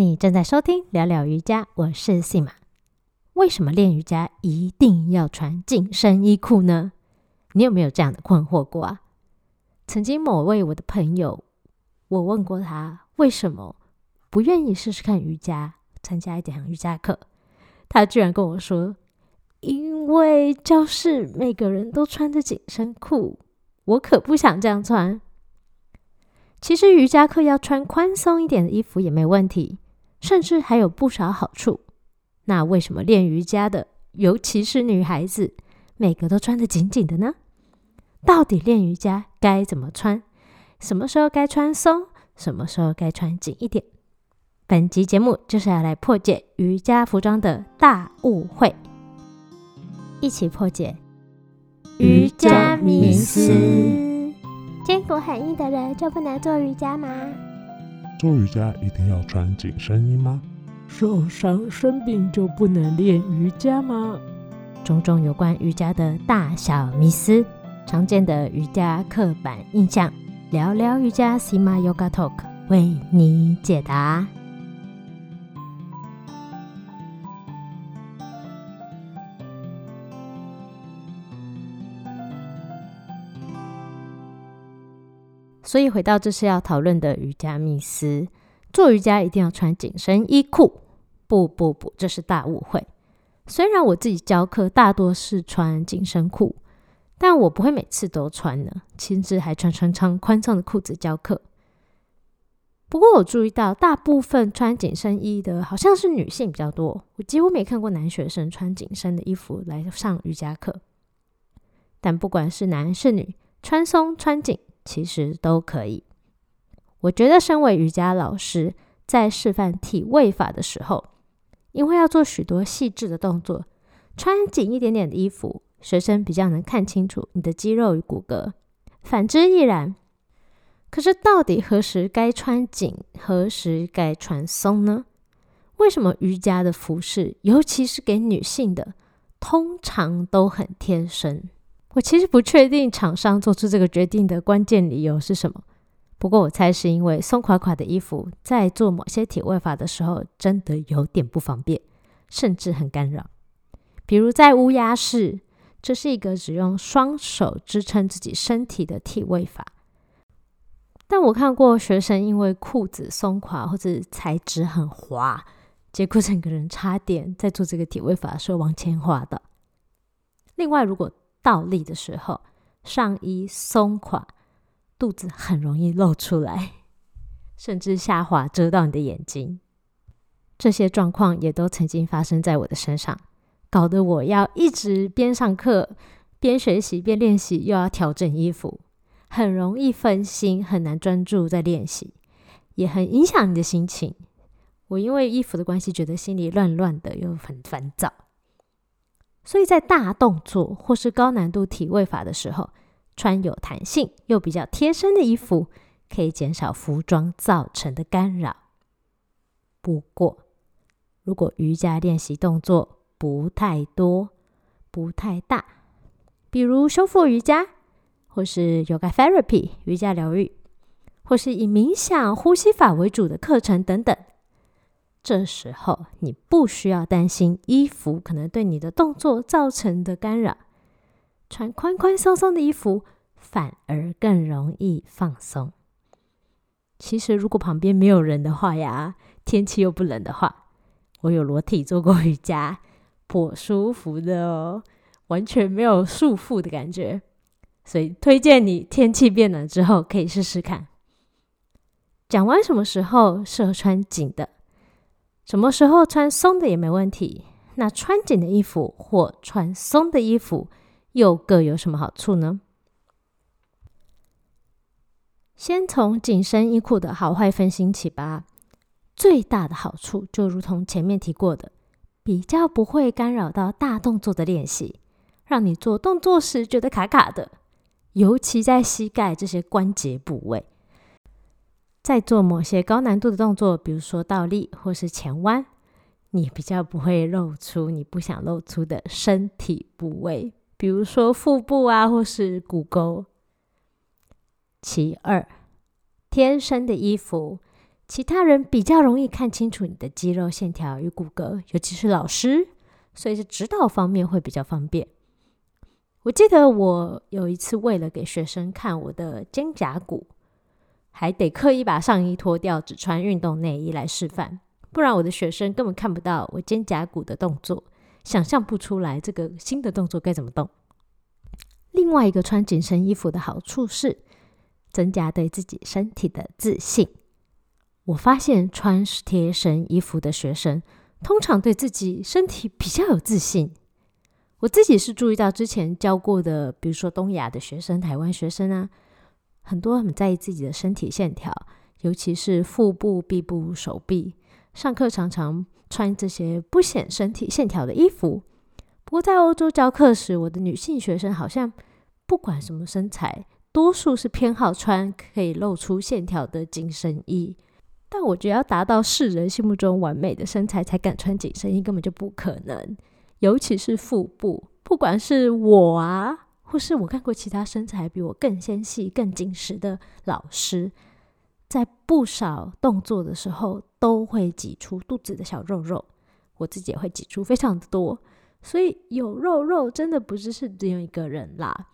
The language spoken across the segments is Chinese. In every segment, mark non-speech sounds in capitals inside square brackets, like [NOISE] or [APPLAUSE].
你正在收听聊聊瑜伽，我是西马。为什么练瑜伽一定要穿紧身衣裤呢？你有没有这样的困惑过啊？曾经某位我的朋友，我问过他为什么不愿意试试看瑜伽，参加一堂瑜伽课，他居然跟我说：“因为教室每个人都穿着紧身裤，我可不想这样穿。”其实瑜伽课要穿宽松一点的衣服也没问题，甚至还有不少好处。那为什么练瑜伽的，尤其是女孩子，每个都穿得紧紧的呢？到底练瑜伽该怎么穿？什么时候该穿松？什么时候该穿紧一点？本集节目就是要来破解瑜伽服装的大误会，一起破解瑜伽迷思。筋骨很硬的人就不能做瑜伽吗？做瑜伽一定要穿紧身衣吗？受伤生病就不能练瑜伽吗？种种有关瑜伽的大小迷思，常见的瑜伽刻板印象，聊聊瑜伽 Sima Yoga Talk 为你解答。所以回到这次要讨论的瑜伽密斯，做瑜伽一定要穿紧身衣裤？不不不，这是大误会。虽然我自己教课大多是穿紧身裤，但我不会每次都穿呢，甚至还穿穿长宽松的裤子教课。不过我注意到，大部分穿紧身衣的好像是女性比较多，我几乎没看过男学生穿紧身的衣服来上瑜伽课。但不管是男是女，穿松穿紧。其实都可以。我觉得，身为瑜伽老师，在示范体位法的时候，因为要做许多细致的动作，穿紧一点点的衣服，学生比较能看清楚你的肌肉与骨骼。反之亦然。可是，到底何时该穿紧，何时该穿松呢？为什么瑜伽的服饰，尤其是给女性的，通常都很贴身？我其实不确定厂商做出这个决定的关键理由是什么，不过我猜是因为松垮垮的衣服在做某些体位法的时候真的有点不方便，甚至很干扰。比如在乌鸦式，这是一个只用双手支撑自己身体的体位法，但我看过学生因为裤子松垮或者材质很滑，结果整个人差点在做这个体位法的时候往前滑的。另外，如果倒立的时候，上衣松垮，肚子很容易露出来，[LAUGHS] 甚至下滑遮到你的眼睛。这些状况也都曾经发生在我的身上，搞得我要一直边上课边学习边练习，又要调整衣服，很容易分心，很难专注在练习，也很影响你的心情。我因为衣服的关系，觉得心里乱乱的，又很烦躁。所以在大动作或是高难度体位法的时候，穿有弹性又比较贴身的衣服，可以减少服装造成的干扰。不过，如果瑜伽练习动作不太多、不太大，比如修复瑜伽，或是 Yoga Therapy 瑜伽疗愈，或是以冥想、呼吸法为主的课程等等。这时候你不需要担心衣服可能对你的动作造成的干扰，穿宽宽松松的衣服反而更容易放松。其实如果旁边没有人的话呀，天气又不冷的话，我有裸体做过瑜伽，颇舒服的哦，完全没有束缚的感觉。所以推荐你天气变冷之后可以试试看。讲完什么时候适合穿紧的？什么时候穿松的也没问题。那穿紧的衣服或穿松的衣服又各有什么好处呢？先从紧身衣裤的好坏分析起吧。最大的好处就如同前面提过的，比较不会干扰到大动作的练习，让你做动作时觉得卡卡的，尤其在膝盖这些关节部位。在做某些高难度的动作，比如说倒立或是前弯，你比较不会露出你不想露出的身体部位，比如说腹部啊，或是骨沟。其二，贴身的衣服其他人比较容易看清楚你的肌肉线条与骨骼，尤其是老师，所以是指导方面会比较方便。我记得我有一次为了给学生看我的肩胛骨，还得刻意把上衣脱掉，只穿运动内衣来示范，不然我的学生根本看不到我肩胛骨的动作，想象不出来这个新的动作该怎么动。另外一个穿紧身衣服的好处是增加对自己身体的自信。我发现穿贴身衣服的学生通常对自己身体比较有自信。我自己是注意到之前教过的，比如说东亚的学生、台湾学生啊，很多很在意自己的身体线条，尤其是腹部、臂部、手臂。上课常常穿这些不显身体线条的衣服。不过在欧洲教课时，我的女性学生好像不管什么身材，多数是偏好穿可以露出线条的紧身衣。但我觉得要达到世人心目中完美的身材才敢穿紧身衣，根本就不可能。尤其是腹部，不管是我啊，或是我看过其他身材比我更纤细、更紧实的老师，在不少动作的时候都会挤出肚子的小肉肉，我自己也会挤出非常的多。所以有肉肉真的不只是只有一个人啦。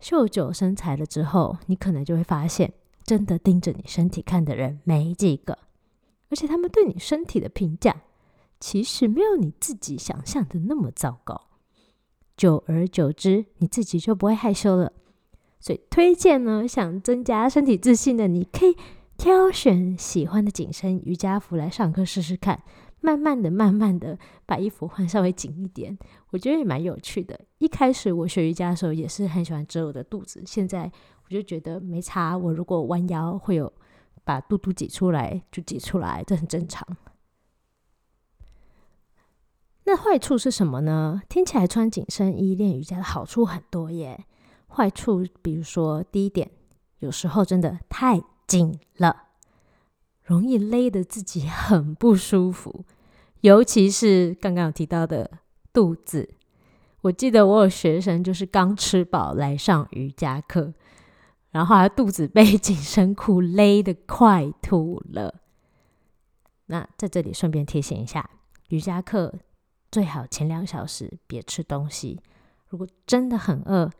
秀久身材了之后，你可能就会发现。真的盯着你身体看的人没几个，而且他们对你身体的评价其实没有你自己想象的那么糟糕。久而久之，你自己就不会害羞了。所以推荐呢，想增加身体自信的，你可以挑选喜欢的紧身瑜伽服来上课试试看。慢慢的、慢慢的把衣服换稍微紧一点，我觉得也蛮有趣的。一开始我学瑜伽的时候也是很喜欢遮我的肚子，现在。我就觉得没差，我如果弯腰会有把肚肚挤出来，就挤出来，这很正常。那坏处是什么呢？听起来穿紧身衣练瑜伽的好处很多耶。坏处比如说，第一点，有时候真的太紧了，容易勒得自己很不舒服，尤其是刚刚有提到的肚子。我记得我有学生就是刚吃饱来上瑜伽课。然后他肚子被 [LAUGHS] 紧身裤勒得快吐了。那在这里顺便提醒一下，瑜伽课最好前两小时别吃东西。如果真的很饿，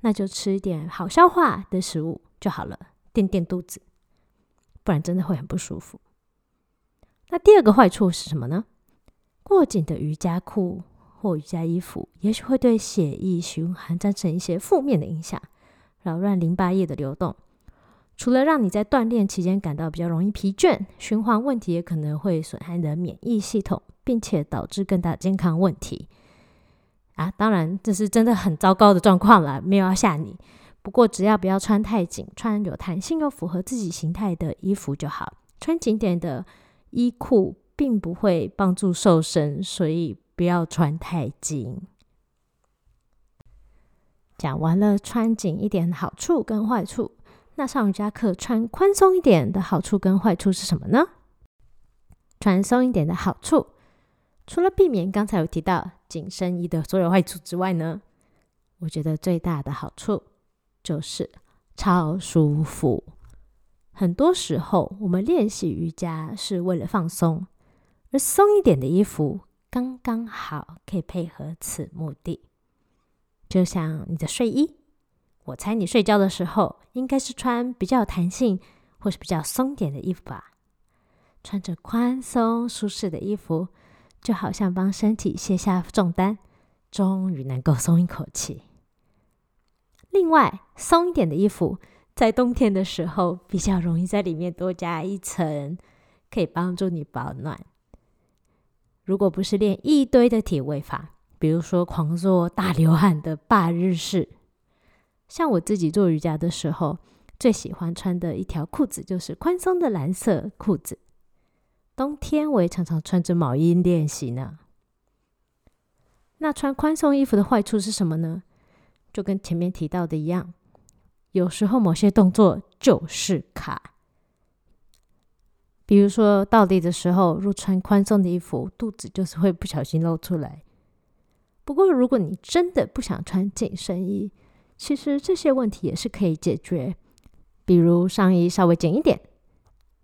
那就吃一点好消化的食物就好了，垫垫肚子。不然真的会很不舒服。那第二个坏处是什么呢？过紧的瑜伽裤或瑜伽衣服，也许会对血液循环造成一些负面的影响。扰乱淋巴液的流动，除了让你在锻炼期间感到比较容易疲倦，循环问题也可能会损害你的免疫系统，并且导致更大健康问题。啊，当然这是真的很糟糕的状况了，没有要吓你。不过只要不要穿太紧，穿有弹性又符合自己形态的衣服就好。穿紧点的衣裤并不会帮助瘦身，所以不要穿太紧。讲完了穿紧一点的好处跟坏处，那上瑜伽课穿宽松一点的好处跟坏处是什么呢？穿松一点的好处，除了避免刚才有提到紧身衣的所有坏处之外呢，我觉得最大的好处就是超舒服。很多时候我们练习瑜伽是为了放松，而松一点的衣服刚刚好可以配合此目的。就像你的睡衣，我猜你睡觉的时候应该是穿比较弹性或是比较松点的衣服吧。穿着宽松舒适的衣服，就好像帮身体卸下重担，终于能够松一口气。另外，松一点的衣服在冬天的时候比较容易在里面多加一层，可以帮助你保暖。如果不是练一堆的体位法。比如说，狂做大流汗的霸日式，像我自己做瑜伽的时候，最喜欢穿的一条裤子就是宽松的蓝色裤子。冬天我也常常穿着毛衣练习呢。那穿宽松衣服的坏处是什么呢？就跟前面提到的一样，有时候某些动作就是卡。比如说倒立的时候，若穿宽松的衣服，肚子就是会不小心露出来。不过，如果你真的不想穿紧身衣，其实这些问题也是可以解决。比如上衣稍微紧一点，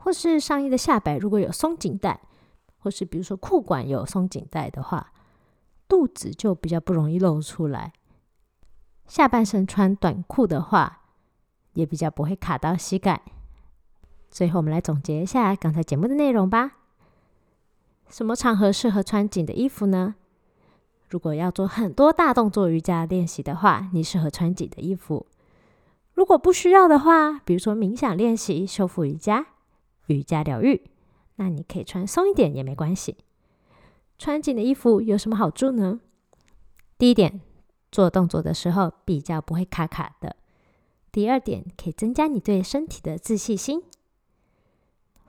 或是上衣的下摆如果有松紧带，或是比如说裤管有松紧带的话，肚子就比较不容易露出来。下半身穿短裤的话，也比较不会卡到膝盖。最后，我们来总结一下刚才节目的内容吧。什么场合适合穿紧的衣服呢？如果要做很多大动作瑜伽练习的话，你适合穿紧的衣服。如果不需要的话，比如说冥想练习、修复瑜伽、瑜伽疗愈，那你可以穿松一点也没关系。穿紧的衣服有什么好处呢？第一点，做动作的时候比较不会卡卡的。第二点，可以增加你对身体的自信心。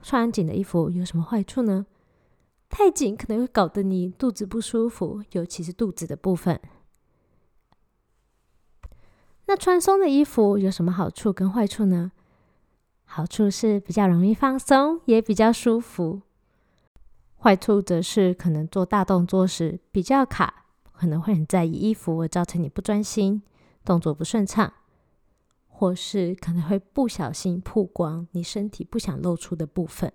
穿紧的衣服有什么坏处呢？太紧可能会搞得你肚子不舒服，尤其是肚子的部分。那穿松的衣服有什么好处跟坏处呢？好处是比较容易放松，也比较舒服。坏处则是可能做大动作时比较卡，可能会很在意衣服，而造成你不专心，动作不顺畅。或是可能会不小心曝光你身体不想露出的部分。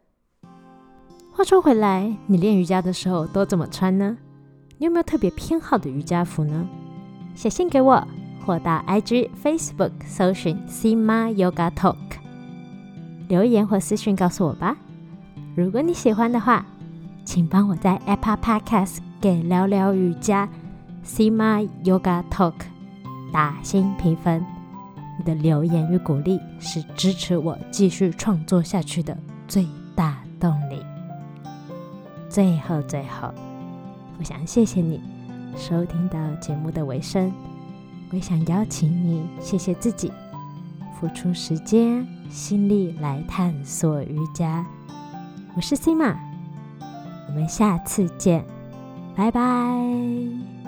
话说回来，你练瑜伽的时候都怎么穿呢？你有没有特别偏好的瑜伽服呢？写信给我，或到 IG、Facebook 搜寻 Sima Yoga Talk，留言或私讯告诉我吧。如果你喜欢的话，请帮我在 Apple Podcast 给聊聊瑜伽 Sima Yoga Talk 打新评分。你的留言与鼓励是支持我继续创作下去的最大动力。最后，最后，我想谢谢你收听到节目的尾声。我也想邀请你，谢谢自己付出时间、心力来探索瑜伽。我是 Sima，我们下次见，拜拜。